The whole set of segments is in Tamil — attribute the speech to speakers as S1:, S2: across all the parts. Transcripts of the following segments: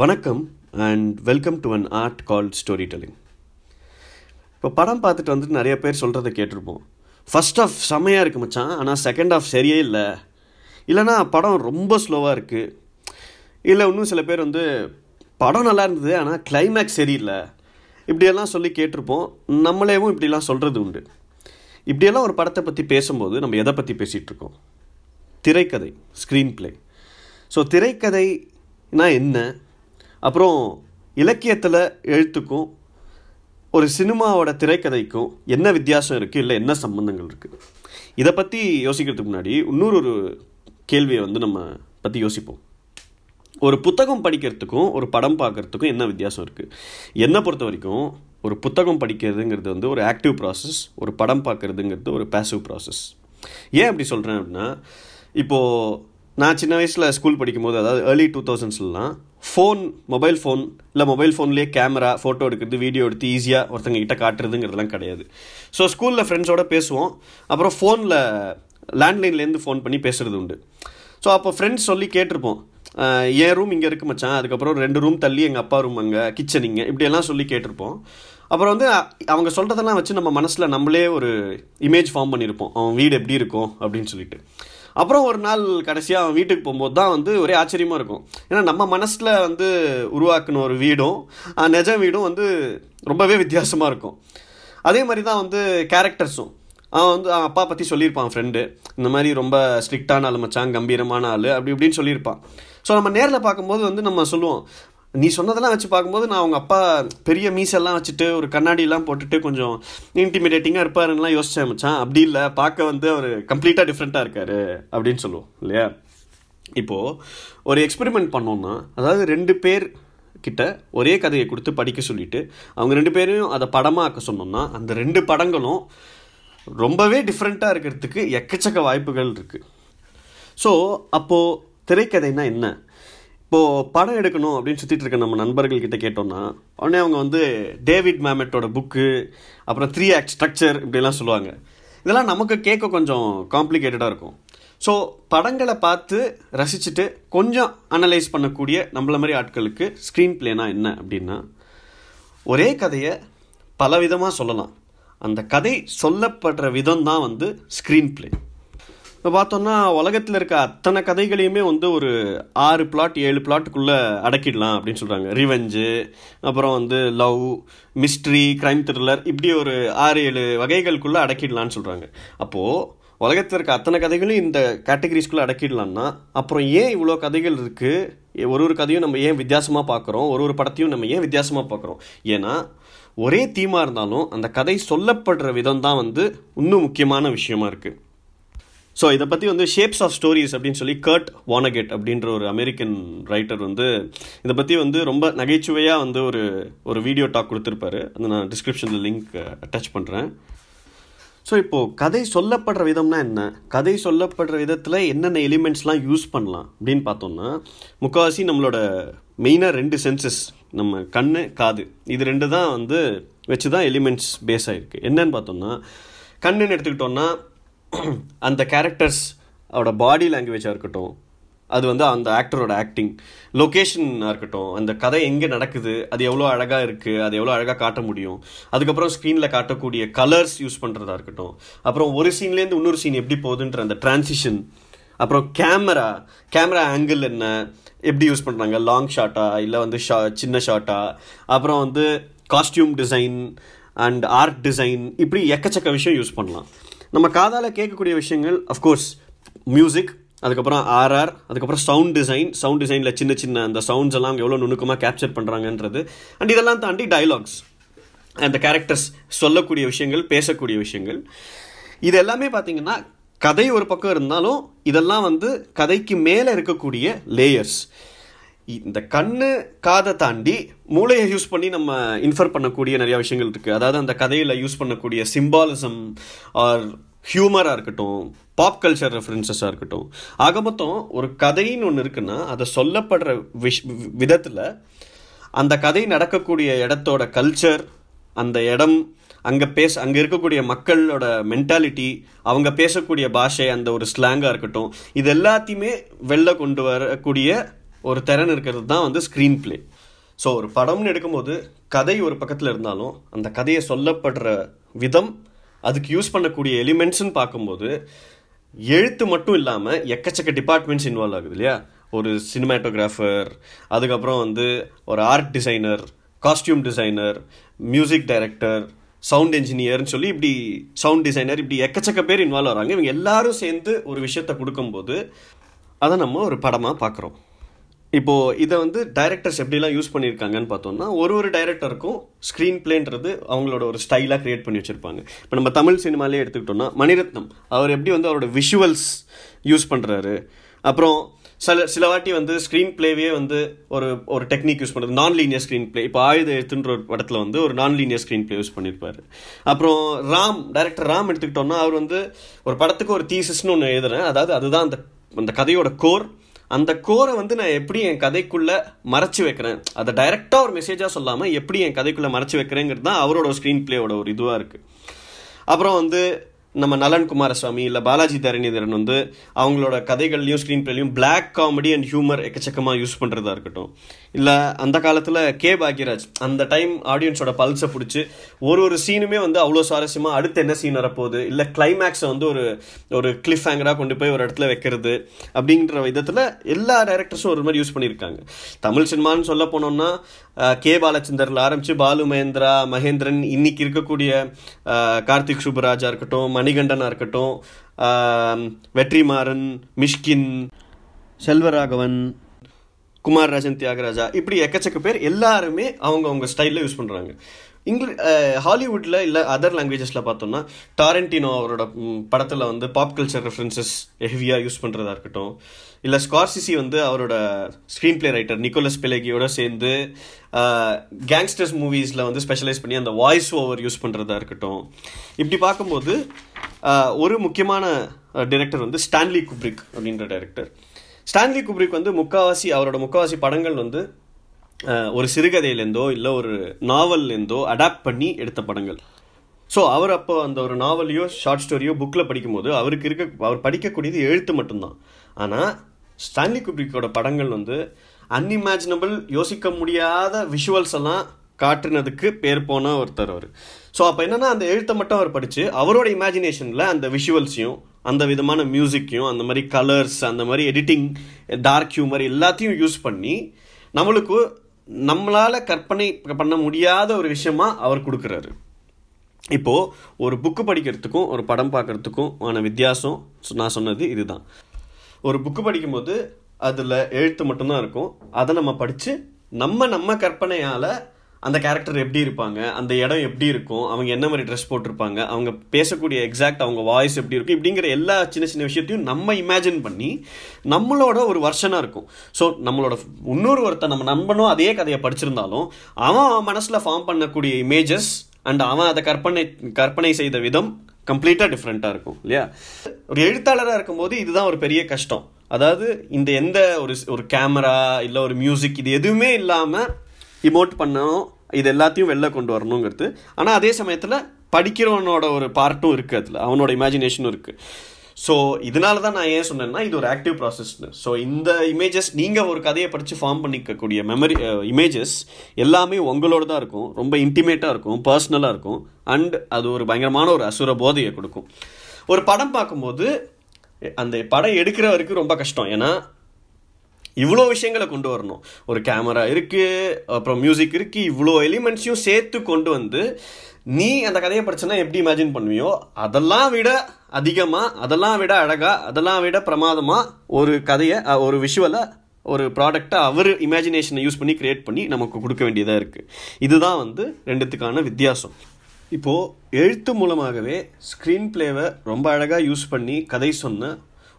S1: வணக்கம் and welcome to an art called storytelling இப்போ படம் பார்த்துட்டு வந்துட்டு நிறைய பேர் சொல்கிறத கேட்டிருப்போம். ஃபர்ஸ்ட் ஆஃப் செம்மையாக இருக்குது மச்சான் ஆனால் செகண்ட் ஆஃப் சரியே இல்லை. இல்லைனா படம் ரொம்ப ஸ்லோவாக இருக்குது இல்லை இன்னும் சில பேர் வந்து படம் நல்லா இருந்தது ஆனால் கிளைமேக்ஸ் சரியில்லை. இப்படியெல்லாம் சொல்லி கேட்டிருப்போம். நம்மளேவும் இப்படிலாம் சொல்கிறது உண்டு. இப்படியெல்லாம் ஒரு படத்தை பற்றி பேசும்போது நம்ம எதை பற்றி பேசிகிட்டு இருக்கோம்? திரைக்கதை ஸ்க்ரீன் பிளே ஸோ திரைக்கதைனா என்ன? அப்புறம் இலக்கியத்தில் எழுத்துக்கும் ஒரு சினிமாவோட திரைக்கதைக்கும் என்ன வித்தியாசம் இருக்குது இல்லை என்ன சம்மந்தங்கள் இருக்குது இதை பற்றி யோசிக்கிறதுக்கு முன்னாடி இன்னொரு ஒரு கேள்வியை வந்து நம்ம பற்றி யோசிப்போம். ஒரு புத்தகம் படிக்கிறதுக்கும் ஒரு படம் பார்க்குறதுக்கும் என்ன வித்தியாசம் இருக்குது என்னை பொறுத்த வரைக்கும் ஒரு புத்தகம் படிக்கிறதுங்கிறது வந்து ஒரு ஆக்டிவ் ப்ராசஸ் ஒரு படம் பார்க்குறதுங்கிறது ஒரு பேசிவ் ப்ராசஸ் ஏன் அப்படி சொல்கிறேன் அப்படின்னா இப்போது நான் சின்ன வயசில் ஸ்கூல் படிக்கும்போது அதாவது ஏர்லி டூ தௌசண்ட்ஸ்லாம் ஃபோன் மொபைல் ஃபோன் இல்லை மொபைல் ஃபோன்லேயே கேமரா ஃபோட்டோ எடுக்கிறது வீடியோ எடுத்து ஈஸியாக ஒருத்தங்க கிட்ட காட்டுறதுங்கிறதுலாம் கிடையாது. ஸோ ஸ்கூலில் ஃப்ரெண்ட்ஸோட பேசுவோம். அப்புறம் ஃபோனில் லேண்ட்லைன்லேருந்து ஃபோன் பண்ணி பேசுகிறது உண்டு. ஸோ அப்போ ஃப்ரெண்ட்ஸ் சொல்லி கேட்டிருப்போம். என் ரூம் இங்கே இருக்கு மச்சான். அதுக்கப்புறம் ரெண்டு ரூம் தள்ளி எங்கள் அப்பா ரூம் அங்கே கிச்சன் இங்கே. இப்படியெல்லாம் சொல்லி கேட்டிருப்போம். அப்புறம் வந்து அவங்க சொல்கிறதெல்லாம் வச்சு நம்ம மனசில் நம்மளே ஒரு இமேஜ் ஃபார்ம் பண்ணியிருப்போம். அவன் வீடு எப்படி இருக்கும்? அப்படின்னு சொல்லிட்டு. அப்புறம் ஒரு நாள் கடைசியாக அவன் வீட்டுக்கு போகும்போது தான் வந்து ஒரே ஆச்சரியமாக இருக்கும். ஏன்னா நம்ம மனசில் வந்து உருவாக்கின ஒரு வீடும் நிஜ வீடும் வந்து ரொம்பவே வித்தியாசமாக இருக்கும். அதே மாதிரி தான் வந்து கேரக்டர்ஸும் அவன் வந்து அவன் அப்பா பற்றி சொல்லியிருப்பான் ஃப்ரெண்டு இந்த மாதிரி ரொம்ப ஸ்ட்ரிக்டான ஆள் மச்சான் கம்பீரமான ஆள் அப்படி இப்படின்னு சொல்லியிருப்பான். ஸோ நம்ம நேரில் பார்க்கும்போது வந்து நம்ம சொல்லுவோம் நீ சொன்னதெல்லாம் வச்சு பார்க்கும்போது நான் அவங்க அப்பா பெரிய மீசெல்லாம் வச்சுட்டு ஒரு கண்ணாடியெல்லாம் போட்டுட்டு கொஞ்சம் இன்டிமிடேட்டிங்காக இருப்பாருன்னெலாம் யோசிச்சேன் மச்சான். அப்படி இல்லை. பார்க்க வந்து அவர் கம்ப்ளீட்டாக டிஃப்ரெண்ட்டாக இருக்காரு அப்படின்னு சொல்லுவோம் இல்லையா? இப்போது ஒரு எக்ஸ்பெரிமெண்ட் பண்ணோம்னா அதாவது ரெண்டு பேர் கிட்ட ஒரே கதையை கொடுத்து படிக்க சொல்லிட்டு அவங்க ரெண்டு பேரையும் அதை படமாக ஆக்க சொன்னோம்னா அந்த ரெண்டு படங்களும் ரொம்பவே டிஃப்ரெண்ட்டாக இருக்கிறதுக்கு எக்கச்சக்க வாய்ப்புகள் இருக்குது ஸோ அப்போது திரைக்கதைனா என்ன? இப்போது படம் எடுக்கணும் அப்படின்னு சுற்றிட்டு இருக்க நம்ம நண்பர்கள்கிட்ட கேட்டோம்னா உடனே அவங்க வந்து டேவிட் மேமெட்டோட புக்கு அப்புறம் த்ரீ ஆக்ட் ஸ்ட்ரக்சர் இப்படிலாம் சொல்லுவாங்க. இதெல்லாம் நமக்கு கேட்க கொஞ்சம் காம்ப்ளிகேட்டடாக இருக்கும். ஸோ படங்களை பார்த்து ரசிச்சுட்டு கொஞ்சம் அனலைஸ் பண்ணக்கூடிய நம்மள மாதிரி ஆட்களுக்கு ஸ்க்ரீன் பிளேனா என்ன அப்படின்னா ஒரே கதையை பலவிதமாக சொல்லலாம். அந்த கதை சொல்லப்படுற விதம் தான் வந்து ஸ்க்ரீன் பிளே இப்போ பார்த்தோன்னா உலகத்தில் இருக்க அத்தனை கதைகளையுமே வந்து ஒரு ஆறு பிளாட் ஏழு பிளாட்டுக்குள்ளே அடக்கிடலாம் அப்படின்னு சொல்கிறாங்க ரிவெஞ்சு அப்புறம் வந்து லவ் மிஸ்ட்ரி க்ரைம் த்ரில்லர் இப்படி ஒரு ஆறு ஏழு வகைகளுக்குள்ளே அடக்கிடலான்னு சொல்கிறாங்க அப்போது உலகத்தில் இருக்க அத்தனை கதைகளையும் இந்த கேட்டகரிஸ்குள்ளே அடக்கிடலான்னா அப்புறம் ஏன் இவ்வளோ கதைகள் இருக்குது ஒரு ஒரு கதையும் நம்ம ஏன் வித்தியாசமாக பார்க்குறோம் ஒரு ஒரு படத்தையும் நம்ம ஏன் வித்தியாசமாக பார்க்குறோம் ஏன்னா ஒரே தீமாக இருந்தாலும் அந்த கதை சொல்லப்படுற விதம் தான் வந்து இன்னும் முக்கியமான விஷயமா இருக்குது ஸோ இதை பற்றி வந்து ஷேப்ஸ் ஆஃப் ஸ்டோரிஸ் அப்படின்னு சொல்லி கர்ட் வானகெட் அப்படின்ற ஒரு அமெரிக்கன் ரைட்டர் வந்து இதை பற்றி வந்து ரொம்ப நகைச்சுவையாக வந்து ஒரு ஒரு வீடியோ டாக் கொடுத்துருப்பாரு. அந்த நான் டிஸ்கிரிப்ஷனில் லிங்க் அட்டாச் பண்ணுறேன் ஸோ இப்போது கதை சொல்லப்படுற விதம்னா என்ன? கதை சொல்லப்படுற விதத்தில் என்னென்ன எலிமெண்ட்ஸ்லாம் யூஸ் பண்ணலாம் அப்படின்னு பார்த்தோம்னா முக்கால்வாசி நம்மளோட மெயினாக ரெண்டு சென்சஸ் நம்ம கண் காது இது ரெண்டு தான் வந்து வச்சு தான் எலிமெண்ட்ஸ் பேஸ் ஆகிருக்கு என்னன்னு பார்த்தோம்னா கண்ணுன்னு எடுத்துக்கிட்டோன்னா அந்த கேரக்டர்ஸ் அவரோட பாடி லாங்குவேஜாக இருக்கட்டும் அது வந்து அந்த ஆக்டரோட ஆக்டிங் லொக்கேஷனாக இருக்கட்டும் அந்த கதை எங்கே நடக்குது அது எவ்வளோ அழகாக இருக்குது அது எவ்வளோ அழகாக காட்ட முடியும் அதுக்கப்புறம் ஸ்க்ரீனில் காட்டக்கூடிய கலர்ஸ் யூஸ் பண்ணுறதா இருக்கட்டும் அப்புறம் ஒரு சீன்லேருந்து இன்னொரு சீன் எப்படி போகுதுன்ற அந்த டிரான்சிஷன் அப்புறம் கேமரா கேமரா ஆங்கிள் என்ன எப்படி யூஸ் பண்ணுறாங்க லாங் ஷாட்டா இல்லை வந்து ஷா சின்ன ஷாட்டா அப்புறம் வந்து costume design and art design இப்படி எக்கச்சக்க விஷயம் யூஸ் பண்ணலாம். நம்ம காதால் கேட்கக்கூடிய விஷயங்கள் அஃப்கோர்ஸ் மியூசிக் அதுக்கப்புறம் ஆர்ஆர் அதுக்கப்புறம் சவுண்ட் டிசைன் சவுண்ட் டிசைனில் சின்ன சின்ன அந்த சவுண்ட்ஸ் எல்லாம் எவ்வளோ நுணுக்கமாக கேப்சர் பண்ணுறாங்கன்றது அண்ட் இதெல்லாம் தாண்டி டைலாக்ஸ் அந்த கேரக்டர்ஸ் சொல்லக்கூடிய விஷயங்கள் பேசக்கூடிய விஷயங்கள். இது எல்லாமே பார்த்தீங்கன்னா கதை ஒரு பக்கம் இருந்தாலும் இதெல்லாம் வந்து கதைக்கு மேலே இருக்கக்கூடிய லேயர்ஸ் இந்த கண்ணு காதை தாண்டி மூளையை யூஸ் பண்ணி நம்ம இன்ஃபர் பண்ணக்கூடிய நிறைய விஷயங்கள் இருக்குது அதாவது அந்த கதையில் யூஸ் பண்ணக்கூடிய சிம்பாலிசம் ஆர் ஹியூமராக இருக்கட்டும் பாப் கல்ச்சர் ரெஃபரன்சஸாக இருக்கட்டும். ஆக மொத்தம் ஒரு கதைன்னு ஒன்று இருக்குன்னா அதை சொல்லப்படுற விஷ் விதத்தில் அந்த கதை நடக்கக்கூடிய இடத்தோட கல்ச்சர் அந்த இடம் அங்கே பேச அங்கே இருக்கக்கூடிய மக்களோட மென்டாலிட்டி அவங்க பேசக்கூடிய பாஷை அந்த ஒரு ஸ்லாங்காக இருக்கட்டும் இது எல்லாத்தையுமே வெளில கொண்டு வரக்கூடிய ஒரு திறன் இருக்கிறது தான் வந்து ஸ்க்ரீன் பிளே ஸோ ஒரு படம்னு எடுக்கும்போது கதை ஒரு பக்கத்தில் இருந்தாலும் அந்த கதையை சொல்லப்படுற விதம் அதுக்கு யூஸ் பண்ணக்கூடிய எலிமெண்ட்ஸ்னு பார்க்கும்போது எழுத்து மட்டும் இல்லாமல் எக்கச்சக்க டிபார்ட்மெண்ட்ஸ் இன்வால்வ் ஆகுது இல்லையா? ஒரு சினிமாட்டோகிராஃபர் அதுக்கப்புறம் வந்து ஒரு art designer costume designer music director sound என்ஜினியர்னு சொல்லி இப்படி சவுண்ட் டிசைனர் இப்படி எக்கச்சக்க பேர் இன்வால்வ் ஆகிறாங்க. இவங்க எல்லாரும் சேர்ந்து ஒரு விஷயத்தை கொடுக்கும்போது அதை நம்ம ஒரு படமாக பார்க்குறோம். இப்போது இதை வந்து டைரக்டர்ஸ் எப்படிலாம் யூஸ் பண்ணியிருக்காங்கன்னு பார்த்தோம்னா ஒரு ஒரு டைரக்டருக்கும் ஸ்க்ரீன் பிளேன்றது அவங்களோட ஒரு ஸ்டைலாக க்ரியேட் பண்ணி வச்சுருப்பாங்க. இப்போ நம்ம தமிழ் சினிமாலே எடுத்துக்கிட்டோம்னா மணிரத்னம் அவர் எப்படி வந்து அவரோட விஷுவல்ஸ் யூஸ் பண்ணுறாரு அப்புறம் சில சில வாட்டி வந்து ஸ்க்ரீன் பிளேவே வந்து ஒரு ஒரு டெக்னிக் யூஸ் பண்ணுறது நான் லீனியர் ஸ்க்ரீன் பிளே இப்போ ஆயுத எழுத்துன்ற ஒரு படத்தில் வந்து ஒரு நான் லீனியர் ஸ்க்ரீன் பிளே யூஸ் பண்ணியிருப்பாரு. அப்புறம் ராம் டைரக்டர் ராம் எடுத்துக்கிட்டோம்னா அவர் வந்து ஒரு படத்துக்கு ஒரு தீசஸ்னு ஒன்று எழுதுறேன். அதாவது அதுதான் அந்த அந்த கதையோட கோர் அந்த கோரை வந்து நான் எப்படி என் கதைக்குள்ளே மறைச்சு வைக்கிறேன்? அதை டைரெக்டாக ஒரு மெசேஜாக சொல்லாமல் எப்படி என் கதைக்குள்ளே மறைச்சு வைக்கிறேங்கிறது தான் அவரோட ஸ்க்ரீன் பிளேயோட ஒரு இதுவாக இருக்குது அப்புறம் வந்து நம்ம நலன் குமாரசுவாமி இல்லை பாலாஜி தரணிதரன் வந்து அவங்களோட கதைகள்லையும் ஸ்க்ரீன் பிளேலையும் பிளாக் காமெடி அண்ட் ஹியூமர் எக்கச்சக்கமாக யூஸ் பண்ணுறதா இருக்கட்டும். இல்லை அந்த காலத்தில் கே பாக்யராஜ் அந்த டைம் ஆடியன்ஸோட பல்ஸை பிடிச்சி ஒரு ஒரு சீனுமே வந்து அவ்வளோ சுவாரஸ்யமாக அடுத்து என்ன சீன் வரப்போகுது இல்லை கிளைமேக்ஸை வந்து ஒரு ஒரு கிளிஃப் ஹேங்கராக கொண்டு போய் ஒரு இடத்துல வைக்கிறது அப்படின்ற விதத்தில் எல்லா டேரக்டர்ஸும் ஒரு மாதிரி யூஸ் பண்ணியிருக்காங்க. தமிழ் சினிமான்னு சொல்ல போனோம்னா கே பாலச்சந்தரில் ஆரம்பித்து பாலு மகேந்திரா மகேந்திரன் இன்னைக்கு இருக்கக்கூடிய கார்த்திக் சுப்ராஜா இருக்கட்டும் மணிகண்டனாக இருக்கட்டும் வெற்றிமாறன் மிஷ்கின் செல்வராகவன் குமாரராஜன் தியாகராஜா. இப்படி எக்கச்சக்க பேர் எல்லாருமே அவங்க அவங்க ஸ்டைலில் யூஸ் பண்ணுறாங்க இங்கிலீஷ் ஹாலிவுட்டில் இல்லை அதர் லாங்குவேஜஸில் பார்த்தோம்னா டாரண்டினோ அவரோட படத்தில் வந்து பாப் கல்ச்சர் ரெஃபரன்சஸ் ஹெவியாக யூஸ் பண்ணுறதா இருக்கட்டும். இல்லை ஸ்கார்சிசி வந்து அவரோட ஸ்க்ரீன் பிளே ரைட்டர் நிக்கோலஸ் பெலேகியோட சேர்ந்து கேங்ஸ்டர்ஸ் மூவிஸில் வந்து ஸ்பெஷலைஸ் பண்ணி அந்த வாய்ஸ் ஓவர் யூஸ் பண்ணுறதா இருக்கட்டும். இப்படி பார்க்கும்போது ஒரு முக்கியமான டிரெக்டர் வந்து ஸ்டான்லி குப்ரிக் அப்படின்ற டைரக்டர் ஸ்டான்லி குப்ரிக் வந்து முக்காவாசி அவரோட முக்காவாசி படங்கள் வந்து ஒரு சிறுகதையிலேருந்தோ இல்லை ஒரு நாவல்லேருந்தோ அடாப்ட் பண்ணி எடுத்த படங்கள். ஸோ அவர் அப்போ அந்த ஒரு நாவலையோ ஷார்ட் ஸ்டோரியோ புக்கில் படிக்கும்போது அவருக்கு இருக்க அவர் படிக்கக்கூடியது எழுத்து மட்டும்தான். ஆனால் ஸ்டான்லி குப்ரிக்கோட படங்கள் வந்து அன்இமேஜினபிள் யோசிக்க முடியாத விஷுவல்ஸ் எல்லாம் காட்டுனதுக்கு பேர் போன ஒருத்தர் அவர். ஸோ அப்போ என்னென்னா அந்த எழுத்தை மட்டும் அவர் படித்து அவரோட இமேஜினேஷனில் அந்த விஷுவல்ஸையும் அந்த விதமான மியூசிக்கையும் அந்த மாதிரி கலர்ஸ் அந்த மாதிரி எடிட்டிங் டார்க் ஹியூமர் எல்லாத்தையும் யூஸ் பண்ணி நம்மளுக்கு நம்மளால் கற்பனை பண்ண முடியாத ஒரு விஷயமா அவர் கொடுக்குறாரு. இப்போது ஒரு புக்கு படிக்கிறதுக்கும் ஒரு படம் பார்க்குறதுக்கும் ஆன வித்தியாசம் நான் சொன்னது இதுதான். ஒரு புக்கு படிக்கும்போது அதில் எழுத்து மட்டும்தான் இருக்கும். அதை நம்ம படித்து நம்ம நம்ம கற்பனையால் அந்த கேரக்டர் எப்படி இருப்பாங்க அந்த இடம் எப்படி இருக்கும் அவங்க என்ன மாதிரி ட்ரெஸ் போட்டிருப்பாங்க அவங்க பேசக்கூடிய எக்ஸாக்ட் அவங்க வாய்ஸ் எப்படி இருக்கும் இப்படிங்கிற எல்லா சின்ன சின்ன விஷயத்தையும் நம்ம இமேஜின் பண்ணி நம்மளோட ஒரு வருஷனாக இருக்கும். ஸோ நம்மளோட இன்னொரு ஒருத்தர் நம்ம நண்பனும் அதே கதையை படிச்சிருந்தாலும் அவன் மனசில் ஃபார்ம் பண்ணக்கூடிய இமேஜஸ் அண்ட் அவன் அதை கற்பனை கற்பனை செய்த விதம் கம்ப்ளீட்டாக டிஃப்ரெண்ட்டாக இருக்கும் இல்லையா? ஒரு எழுத்தாளராக இருக்கும்போது இதுதான் ஒரு பெரிய கஷ்டம். அதாவது இந்த எந்த ஒரு ஒரு கேமரா இல்லை ஒரு மியூசிக் இது எதுவுமே இல்லாமல் இமோட் பண்ணணும் இது எல்லாத்தையும் வெளில கொண்டு வரணுங்கிறது. ஆனால் அதே சமயத்தில் படிக்கிறவனோட ஒரு பார்ட்டும் இருக்குது அதில். அவனோட இமேஜினேஷனும் இருக்குது ஸோ இதனால தான் நான் ஏன் சொன்னேன்னா இது ஒரு ஆக்டிவ் ப்ராசஸ்னு ஸோ இந்த இமேஜஸ் நீங்கள் ஒரு கதையை படித்து ஃபார்ம் பண்ணிக்கக்கூடிய மெமரி இமேஜஸ் எல்லாமே உங்களோட தான் இருக்கும். ரொம்ப இன்டிமேட்டாக இருக்கும் பர்சனலாக இருக்கும். அண்ட் அது ஒரு பயங்கரமான ஒரு அசுர போதையை கொடுக்கும். ஒரு படம் பார்க்கும்போது அந்த படம் எடுக்கிற வரைக்கும் ரொம்ப கஷ்டம். ஏன்னா இவ்வளோ விஷயங்களை கொண்டு வரணும். ஒரு கேமரா இருக்குது அப்புறம் மியூசிக் இருக்குது இவ்வளோ எலிமெண்ட்ஸையும் சேர்த்து கொண்டு வந்து நீ அந்த கதையை படிச்சனா எப்படி இமேஜின் பண்ணுவியோ அதெல்லாம் விட அதிகமாக அதெல்லாம் விட அழகாக அதெல்லாம் விட பிரமாதமாக ஒரு கதையை ஒரு விஷுவலை ஒரு ப்ராடக்டை அவர் இமேஜினேஷனை யூஸ் பண்ணி க்ரியேட் பண்ணி நமக்கு கொடுக்க வேண்டியதாக இருக்குது இதுதான் வந்து ரெண்டுத்துக்கான வித்தியாசம். இப்போது எழுத்து மூலமாகவே ஸ்க்ரீன் பிளேவை ரொம்ப அழகாக யூஸ் பண்ணி கதை சொன்ன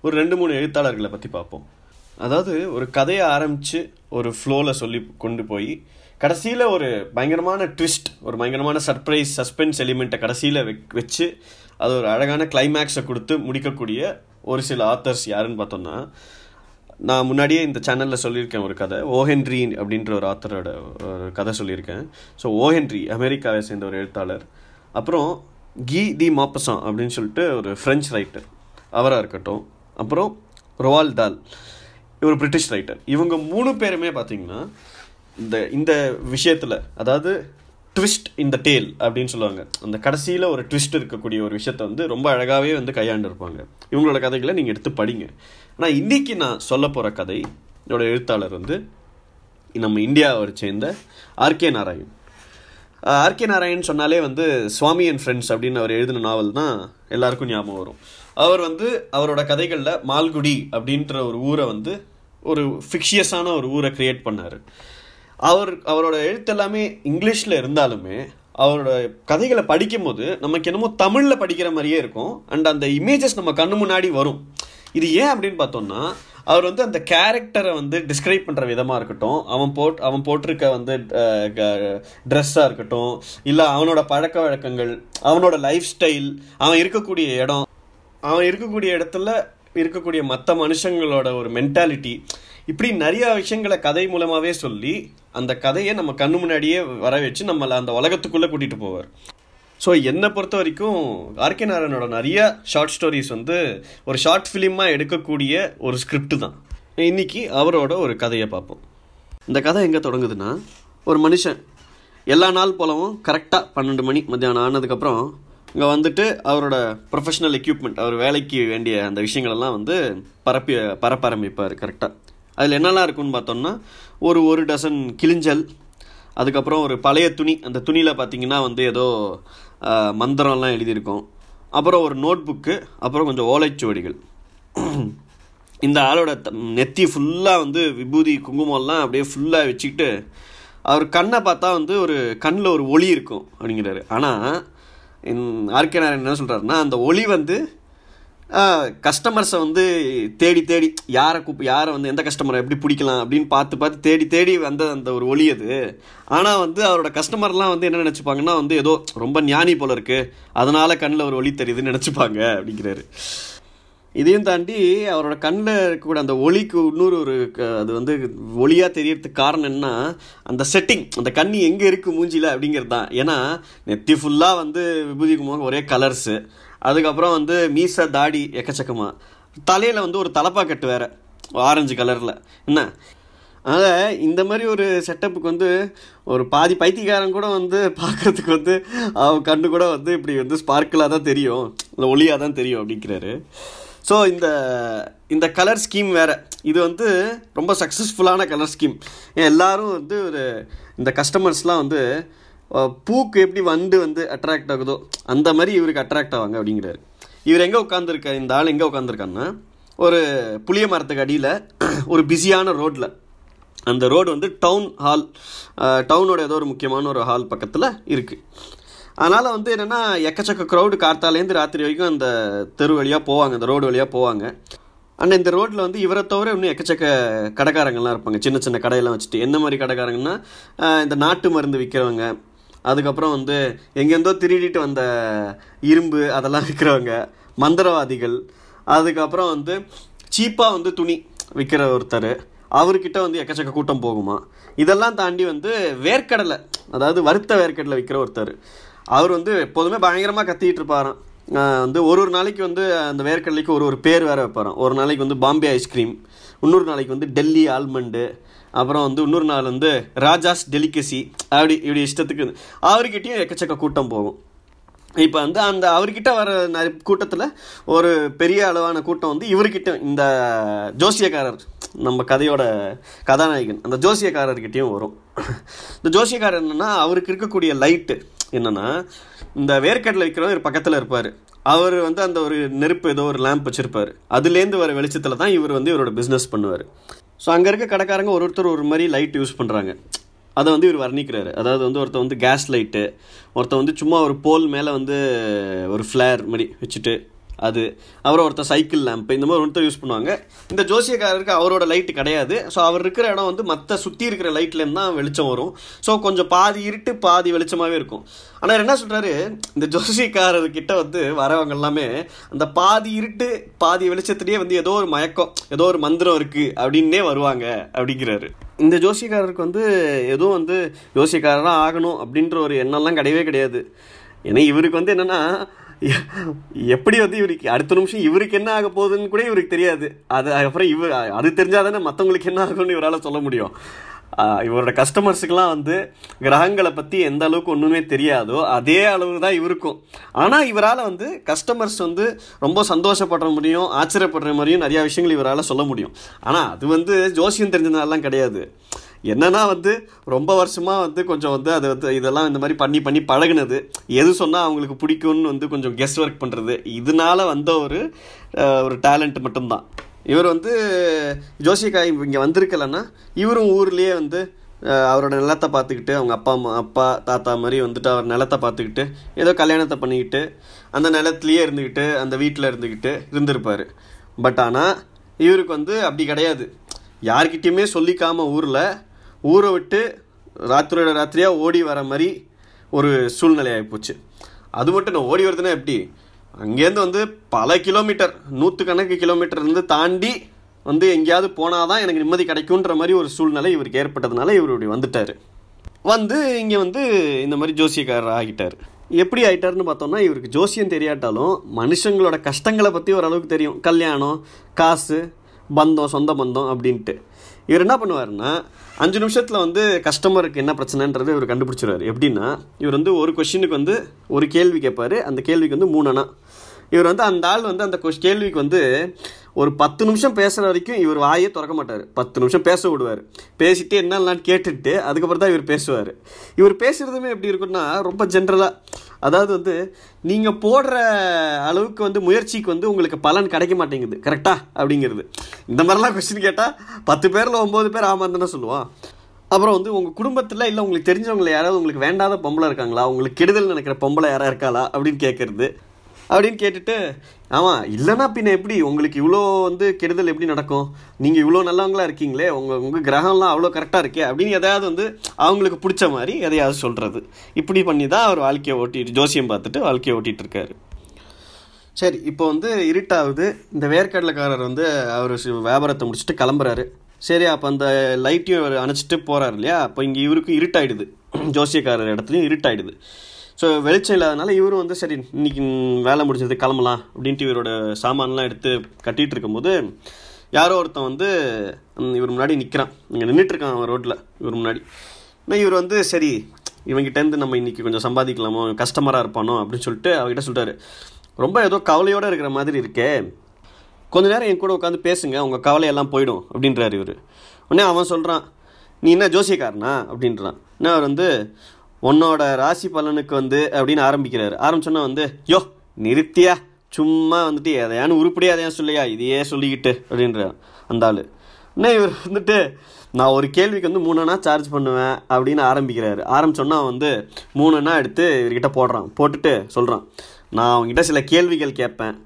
S1: ஒரு ரெண்டு மூணு எழுத்தாளர்களை பற்றி பார்ப்போம். அதாவது ஒரு கதையை ஆரம்பித்து ஒரு ஃப்ளோவில் சொல்லி கொண்டு போய் கடைசியில் ஒரு பயங்கரமான ட்விஸ்ட் ஒரு பயங்கரமான சர்ப்ரைஸ் சஸ்பென்ஸ் எலிமெண்ட்டை கடைசியில் வச்சு அது ஒரு அழகான கிளைமேக்ஸை கொடுத்து முடிக்கக்கூடிய ஒரு சில ஆத்தர்ஸ் யாருன்னு பார்த்தோம்னா நான் முன்னாடியே இந்த சேனலில் சொல்லியிருக்கேன் ஒரு கதை ஓஹென்ரி அப்படின்ற ஒரு ஆத்தரோட ஒரு கதை சொல்லியிருக்கேன். ஸோ ஓஹென்ரி அமெரிக்காவை சேர்ந்த ஒரு எழுத்தாளர். அப்புறம் கி தி மாப்பசான் அப்படின்னு சொல்லிட்டு ஒரு ஃப்ரெஞ்ச் ரைட்டர் அவராக இருக்கட்டும். அப்புறம் ரொவால் தால் ஒரு பிரிட்டிஷ் ரைட்டர் இவங்க மூணு பேருமே பார்த்தீங்கன்னா இந்த இந்த விஷயத்தில் அதாவது ட்விஸ்ட் இந்த டேல் அப்படின்னு சொல்லுவாங்க. அந்த கடைசியில் ஒரு ட்விஸ்ட் இருக்கக்கூடிய ஒரு விஷயத்த வந்து ரொம்ப அழகாகவே வந்து கையாண்டுருப்பாங்க. இவங்களோட கதைகளை நீங்கள் எடுத்து படிங்க. ஆனால் இன்றைக்கி நான் சொல்ல போகிற கதை என்னோட எழுத்தாளர் வந்து நம்ம இந்தியாவை சேர்ந்த ஆர்கே நாராயண். ஆர்கே நாராயண் சொன்னாலே வந்து சுவாமி அண்ட் ஃப்ரெண்ட்ஸ் அப்படின்னு அவர் எழுதின நாவல் தான் எல்லாருக்கும் ஞாபகம் வரும். அவர் வந்து அவரோட கதைகளில் மால்குடி அப்படின்ற ஒரு ஊரை வந்து ஒரு ஃபிக்ஷியஸான ஒரு ஊரை க்ரியேட் பண்ணார். அவர் அவரோட எழுத்து எல்லாமே இங்கிலீஷில் இருந்தாலுமே அவரோட கதைகளை படிக்கும்போது நமக்கு என்னமோ தமிழில் படிக்கிற மாதிரியே இருக்கும். அண்ட் அந்த இமேஜஸ் நம்ம கண்ணு முன்னாடி வரும். இது ஏன் அப்படின்னு பார்த்தோம்னா அவர் வந்து அந்த கேரக்டரை வந்து டிஸ்கிரைப் பண்ணுற விதமாக இருக்கட்டும். அவன் போட் அவன் போட்டிருக்க வந்து ட்ரெஸ்ஸாக இருக்கட்டும். இல்லை அவனோட பழக்க வழக்கங்கள் அவனோட லைஃப் ஸ்டைல் அவன் இருக்கக்கூடிய இடம் அவன் இருக்கக்கூடிய இடத்துல இருக்கக்கூடிய மற்ற மனுஷங்களோட ஒரு மென்டாலிட்டி இப்படி நிறைய விஷயங்களை கதை மூலமாகவே சொல்லி அந்த கதையை நம்ம கண்ணு முன்னாடியே வர வச்சு நம்மளை அந்த உலகத்துக்குள்ளே கூட்டிகிட்டு போவார். ஸோ என்னை பொறுத்த வரைக்கும் ஆர்கே நாராயணோட நிறைய ஷார்ட் ஸ்டோரிஸ் வந்து ஒரு ஷார்ட் ஃபிலிமாக எடுக்கக்கூடிய ஒரு ஸ்கிரிப்ட் தான். இன்னைக்கு அவரோட ஒரு கதையை பார்ப்போம். இந்த கதை எங்கே தொடங்குதுன்னா ஒரு மனுஷன் எல்லா நாள் போலவும் கரெக்டாக பன்னெண்டு மணி மத்தியானம் ஆனதுக்கப்புறம் இங்கே வந்துட்டு அவரோட ப்ரொஃபஷனல் எக்யூப்மெண்ட் அவர் வேலைக்கு வேண்டிய அந்த விஷயங்களெல்லாம் வந்து பரப்பி பரப்ப ஆரம்பிப்பார் கரெக்டாக அதில் என்னெல்லாம் இருக்குன்னு பார்த்தோம்னா ஒரு ஒரு டசன் கிளிஞ்சல் அதுக்கப்புறம் ஒரு பழைய துணி அந்த துணியில் பார்த்தீங்கன்னா வந்து ஏதோ மந்திரம்லாம் எழுதியிருக்கும். அப்புறம் ஒரு நோட் புக்கு அப்புறம் கொஞ்சம் ஓலைச்சுவடிகள் இந்த ஆளோட நெத்தி ஃபுல்லாக வந்து விபூதி குங்குமம்லாம் அப்படியே ஃபுல்லாக வச்சுக்கிட்டு அவர் கண்ணை பார்த்தா வந்து ஒரு கண்ணில் ஒரு ஒளி இருக்கும் அப்படிங்கிறாரு. ஆனால் ஆர்கே நாராயணன் என்ன சொல்கிறாருன்னா அந்த ஒளி வந்து கஸ்டமர்ஸை வந்து தேடி தேடி யாரை கூப்பி யாரை வந்து எந்த கஸ்டமரை எப்படி பிடிக்கலாம் அப்படின்னு பார்த்து பார்த்து தேடி தேடி வந்த அந்த ஒரு ஒளி அது. ஆனால் வந்து அவரோட கஸ்டமர்லாம் வந்து என்ன நினச்சிப்பாங்கன்னா வந்து ஏதோ ரொம்ப ஞானி போல இருக்குது அதனால் கண்ணில் ஒரு ஒளி தெரியுதுன்னு நினச்சிப்பாங்க அப்படிங்கிறாரு. இதையும் தாண்டி அவரோட கண்ணில் இருக்கக்கூடிய அந்த ஒளிக்கு இன்னொரு ஒரு அது வந்து ஒளியாக தெரியறதுக்கு காரணம் என்ன அந்த செட்டிங் அந்த கண்ணி எங்கே இருக்குது மூஞ்சியில் அப்படிங்கிறது தான். ஏன்னா நெத்தி ஃபுல்லாக வந்து விபூதி குமார் ஒரே கலர்ஸு அதுக்கப்புறம் வந்து மீச தாடி எக்கச்சக்கமாக தலையில் வந்து ஒரு தலப்பா கட்டு வேறு ஆரஞ்சு கலரில் என்ன? அதனால் இந்த மாதிரி ஒரு செட்டப்புக்கு வந்து ஒரு பாதி பைத்தியக்காரன் கூட வந்து பார்க்குறதுக்கு வந்து அவன் கண்ணு கூட வந்து இப்படி வந்து ஸ்பார்க்கிளாக தான் தெரியும். இல்லை ஒளியாக தான் தெரியும் அப்படிங்கிறாரு. ஸோ இந்த இந்த கலர் ஸ்கீம் வேறு. இது வந்து ரொம்ப சக்ஸஸ்ஃபுல்லான கலர் ஸ்கீம் எல்லோரும் வந்து ஒரு இந்த கஸ்டமர்ஸ்லாம் வந்து பூக்கு எப்படி வண்டு வந்து அட்ராக்ட் ஆகுதோ அந்த மாதிரி இவருக்கு அட்ராக்ட் ஆவாங்க அப்படிங்கிறாரு. இவர் எங்கே உட்காந்துருக்கார் இந்த ஆள் எங்கே உட்காந்துருக்காருன்னா ஒரு புளிய மரத்துக்கு அடியில் ஒரு பிஸியான ரோட்டில் அந்த ரோடு வந்து டவுன் ஹால் டவுனோட ஏதோ ஒரு முக்கியமான ஒரு ஹால் பக்கத்தில் இருக்குது அதனால் வந்து என்னென்னா எக்கச்சக்க க்ரௌடு கார்த்தாலேருந்து ராத்திரி வரைக்கும் அந்த தெரு வழியாக போவாங்க அந்த ரோடு வழியாக போவாங்க. ஆனால் இந்த ரோட்டில் வந்து இவரை தவிர இன்னும் எக்கச்சக்க கடைக்காரங்கள்லாம் இருப்பாங்க. சின்ன சின்ன கடையெல்லாம் வச்சுட்டு. எந்த மாதிரி கடைக்காரங்கன்னா இந்த நாட்டு மருந்து விற்கிறவங்க அதுக்கப்புறம் வந்து எங்கேருந்தோ திருடிட்டு வந்த இரும்பு அதெல்லாம் விற்கிறவங்க மந்திரவாதிகள் அதுக்கப்புறம் வந்து சீப்பாக வந்து துணி விற்கிற ஒருத்தர் அவர்கிட்ட வந்து எக்கச்சக்க கூட்டம் போகுமா? இதெல்லாம் தாண்டி வந்து வேர்க்கடலை அதாவது வறுத்த வேர்க்கடலை விற்கிற ஒருத்தர். அவர் வந்து எப்போதுமே பயங்கரமாக கத்திக்கிட்டு இருப்பாராம் வந்து ஒரு ஒரு நாளைக்கு வந்து அந்த வேர்க்கடலைக்கு ஒரு ஒரு பேர் வேறு வைப்பாராம். ஒரு நாளைக்கு வந்து பாம்பே ஐஸ்கிரீம் இன்னொரு நாளைக்கு வந்து டெல்லி ஆல்மண்டு அப்புறம் வந்து இன்னொரு நாள் வந்து ராஜாஸ் டெலிகசி அப்படி இப்படி இஷ்டத்துக்கு அவர்கிட்டையும் எக்கச்சக்க கூட்டம் போகும். இப்போ வந்து அந்த அவர்கிட்ட வர கூட்டத்தில் ஒரு பெரிய அளவான கூட்டம் வந்து இவர்கிட்ட இந்த ஜோசியக்காரர் நம்ம கதையோட கதாநாயகன் அந்த ஜோசியக்காரர்கிட்டையும் வரும். இந்த ஜோசியக்காரர் என்னென்னா அவருக்கு இருக்கக்கூடிய லைட்டு என்னென்னா இந்த வேர்க்கடலை விற்கிறவர் பக்கத்தில் இருப்பார். அவர் வந்து அந்த ஒரு நெருப்பு ஏதோ ஒரு லேம்ப் வச்சுருப்பார். அதுலேருந்து வர வெளிச்சத்தில் தான் இவர் வந்து இவரோட பிஸ்னஸ் பண்ணுவார். ஸோ அங்கே இருக்க கடைக்காரங்க ஒரு ஒருத்தர் ஒரு மாதிரி லைட் யூஸ் பண்ணுறாங்க அதை வந்து இவர் வர்ணிக்கிறாரு. அதாவது வந்து ஒருத்தர் வந்து கேஸ் லைட்டு ஒருத்தர் வந்து சும்மா ஒரு போல் மேலே வந்து ஒரு ஃப்ளேர் மாதிரி வச்சுட்டு அது அவர் ஒருத்தர் சைக்கிள் லேம்ப் இந்த மாதிரி ஒருத்தர் யூஸ் பண்ணுவாங்க. இந்த ஜோசியக்காரருக்கு அவரோட லைட்டு கிடையாது. ஸோ அவர் இருக்கிற இடம் வந்து மற்ற சுற்றி இருக்கிற லைட்லேருந்து தான் வெளிச்சம் வரும். ஸோ கொஞ்சம் பாதி இருட்டு பாதி வெளிச்சமாகவே இருக்கும். ஆனால் என்ன சொல்கிறாரு இந்த ஜோசியக்காரர்கிட்ட வந்து வரவங்க எல்லாமே அந்த பாதி இருட்டு பாதி வெளிச்சத்துலேயே வந்து ஏதோ ஒரு மயக்கம் ஏதோ ஒரு மந்திரம் இருக்குது அப்படின்னே வருவாங்க அப்படிங்கிறாரு. இந்த ஜோசியக்காரருக்கு வந்து எதுவும் வந்து ஜோசியக்காரராக ஆகணும் அப்படின்ற ஒரு எண்ணம்லாம் கிடையவே கிடையாது. ஏன்னா இவருக்கு வந்து என்னென்னா எப்படி வந்து இவருக்கு அடுத்த நிமிஷம் இவருக்கு என்ன ஆக போகுதுன்னு கூட இவருக்கு தெரியாது. அது அப்புறம் இவர் அது தெரிஞ்சால் தானே மற்றவங்களுக்கு என்ன ஆகும்னு இவரால் சொல்ல முடியும். இவரோட கஸ்டமர்ஸுக்கெல்லாம் வந்து கிரகங்களை பற்றி எந்த அளவுக்கு ஒன்றுமே தெரியாதோ அதே அளவு தான் இவருக்கும். ஆனால் இவரால் வந்து கஸ்டமர்ஸ் வந்து ரொம்ப சந்தோஷப்படுற முடியும் ஆச்சரியப்படுற மாதிரியும் நிறையா விஷயங்கள் இவரால் சொல்ல முடியும். ஆனால் அது வந்து ஜோசியம் தெரிஞ்சதுனாலாம் கிடையாது. என்னன்னா வந்து ரொம்ப வருஷமாக வந்து கொஞ்சம் வந்து அது வந்து இதெல்லாம் இந்த மாதிரி பண்ணி பண்ணி பழகுனது. எது சொன்னால் அவங்களுக்கு பிடிக்கும்னு வந்து கொஞ்சம் கெஸ் ஒர்க் பண்ணுறது இதனால வந்த ஒரு ஒரு டேலண்ட் மட்டும்தான். இவர் வந்து ஜோசிகா இங்கே வந்திருக்கலன்னா இவரும் ஊர்லேயே வந்து அவரோட நிலத்தை பார்த்துக்கிட்டு அவங்க அப்பா அம்மா அப்பா தாத்தா மாதிரி வந்துட்டு அவர் நிலத்தை பார்த்துக்கிட்டு ஏதோ கல்யாணத்தை பண்ணிக்கிட்டு அந்த நிலத்துலேயே இருந்துக்கிட்டு அந்த வீட்டில் இருந்துக்கிட்டு இருந்திருப்பார். பட் ஆனால் இவருக்கு வந்து அப்படி கிடையாது. யார்கிட்டையுமே சொல்லிக்காமல் ஊரில் ஊரை விட்டு ராத்திரியோட ராத்திரியாக ஓடி வர மாதிரி ஒரு சூழ்நிலை ஆகிப்போச்சு அது மட்டும் நான் ஓடி வருதுன்னா எப்படி? அங்கேருந்து வந்து பல கிலோமீட்டர் நூற்றுக்கணக்கு கிலோமீட்டர் இருந்து தாண்டி வந்து எங்கேயாவது போனால் தான் எனக்கு நிம்மதி கிடைக்குன்ற மாதிரி ஒரு சூழ்நிலை இவருக்கு ஏற்பட்டதுனால இவர் இப்படி வந்துட்டார். வந்து இங்கே வந்து இந்த மாதிரி ஜோசியக்காரர் ஆகிட்டார். எப்படி ஆகிட்டாருன்னு பார்த்தோம்னா இவருக்கு ஜோசியம் தெரியாட்டாலும் மனுஷங்களோட கஷ்டங்களை பற்றி ஓரளவுக்கு தெரியும். கல்யாணம் காசு பந்தம் சொந்த பந்தம் அப்படின்ட்டு. இவர் என்ன பண்ணுவாருன்னா அஞ்சு நிமிஷத்தில் வந்து கஸ்டமருக்கு என்ன பிரச்சனைன்றது இவர் கண்டுபிடிச்சிருவார். எப்படின்னா இவர் வந்து ஒரு கொஷினுக்கு வந்து ஒரு கேள்வி கேட்பார். அந்த கேள்விக்கு வந்து மூணு இவர் வந்து அந்த ஆள் வந்து அந்த கொஷ் கேள்விக்கு வந்து ஒரு பத்து நிமிஷம் பேசுகிற வரைக்கும் இவர் வாயே திறக்க மாட்டார். பத்து நிமிஷம் பேச விடுவார். பேசிட்டு என்னெல்லாம் கேட்டுட்டு அதுக்கப்புறம் தான் இவர் பேசுவார். இவர் பேசுகிறதுமே எப்படி இருக்குன்னா ரொம்ப ஜென்ரலாக அதாவது வந்து நீங்கள் போடுற அளவுக்கு வந்து முயற்சிக்கு வந்து உங்களுக்கு பலன் கிடைக்க மாட்டேங்குது. கரெக்டா அப்படிங்கிறது. இந்த மாதிரிலாம் கொஸ்டின் கேட்டால் பத்து பேரில் ஒம்பது பேர் ஆமாம் தானே சொல்லுவான். அப்புறம் வந்து உங்கள் குடும்பத்தில் இல்லை உங்களுக்கு தெரிஞ்சவங்களை யாராவது உங்களுக்கு வேண்டாத பொம்பளை இருக்காங்களா? உங்களுக்கு கெடுதல் நினைக்கிற பொம்பளை யாராவது இருக்காளா? அப்படின்னு கேட்குறது அப்படின்னு கேட்டுட்டு ஆமாம் இல்லைன்னா பின்ன எப்படி? உங்களுக்கு இவ்வளோ வந்து கெடுதல் எப்படி நடக்கும்? நீங்கள் இவ்வளோ நல்லவங்களா இருக்கீங்களே உங்கள் உங்கள் கிரகம்லாம் அவ்வளோ கரெக்டாக இருக்கே அப்படின்னு எதையாவது வந்து அவங்களுக்கு பிடிச்ச மாதிரி எதையாவது சொல்கிறது இப்படி பண்ணி தான் அவர் வாழ்க்கையை ஓட்டிட்டு ஜோசியம் பார்த்துட்டு வாழ்க்கையை ஓட்டிகிட்டு இருக்காரு. சரி இப்போ வந்து இருட்டாகுது இந்த வேர்க்கடலைக்காரர் வந்து அவர் வியாபாரத்தை முடிச்சுட்டு கிளம்புறாரு. சரி அப்போ அந்த லைட்டையும் அவர் அணைச்சிட்டு போகிறாரு இல்லையா? அப்போ இங்கே இவருக்கு இருட்டாயிடுது. ஜோசியக்காரர் இடத்துலையும் இருட்டாயிடுது. ஸோ வெளிச்சம் இல்லாதனால இவரும் வந்து சரி இன்னைக்கு வேலை முடிஞ்சது கிளம்பலாம் அப்படின்ட்டு இவரோட சாமான்லாம் எடுத்து கட்டிகிட்டு இருக்கும்போது யாரோ ஒருத்தன் வந்து இவர் முன்னாடி நிற்கிறான் இங்கே நின்றுட்டுருக்கான் அவன் ரோட்டில் இவர் முன்னாடி. இன்னும் இவர் வந்து சரி இவங்கிட்டேருந்து நம்ம இன்றைக்கி கொஞ்சம் சம்பாதிக்கலாமோ கஸ்டமராக இருப்பானோ அப்படின்னு சொல்லிட்டு அவர்கிட்ட சொல்லிட்டாரு ரொம்ப ஏதோ கவலையோடு இருக்கிற மாதிரி இருக்கே. கொஞ்ச நேரம் என் கூட உட்காந்து பேசுங்க உங்கள் கவலையெல்லாம் போயிடும் அப்படின்றாரு இவர். உடனே அவன் சொல்கிறான் நீ என்ன ஜோசியக்காரனா? அப்படின்றான். என்ன அவர் வந்து உன்னோட ராசி பலனுக்கு வந்து அப்படின்னு ஆரம்பிக்கிறாரு. ஆரம்பிச்சோன்னா வந்து யோ நிறுத்தியா? சும்மா வந்துட்டு எதையானு உருப்படியா எதையா சொல்லியா? இதையே சொல்லிக்கிட்டு அப்படின்ற அந்த ஆள். இன்னும் இவர் வந்துட்டு நான் ஒரு கேள்விக்கு வந்து மூணுனா சார்ஜ் பண்ணுவேன் அப்படின்னு ஆரம்பிக்கிறாரு. ஆரம்பிச்சோன்னா வந்து மூணுனா எடுத்து இவர்கிட்ட போடுறான். போட்டுட்டு சொல்கிறான் நான் அவங்ககிட்ட சில கேள்விகள் கேட்பேன்.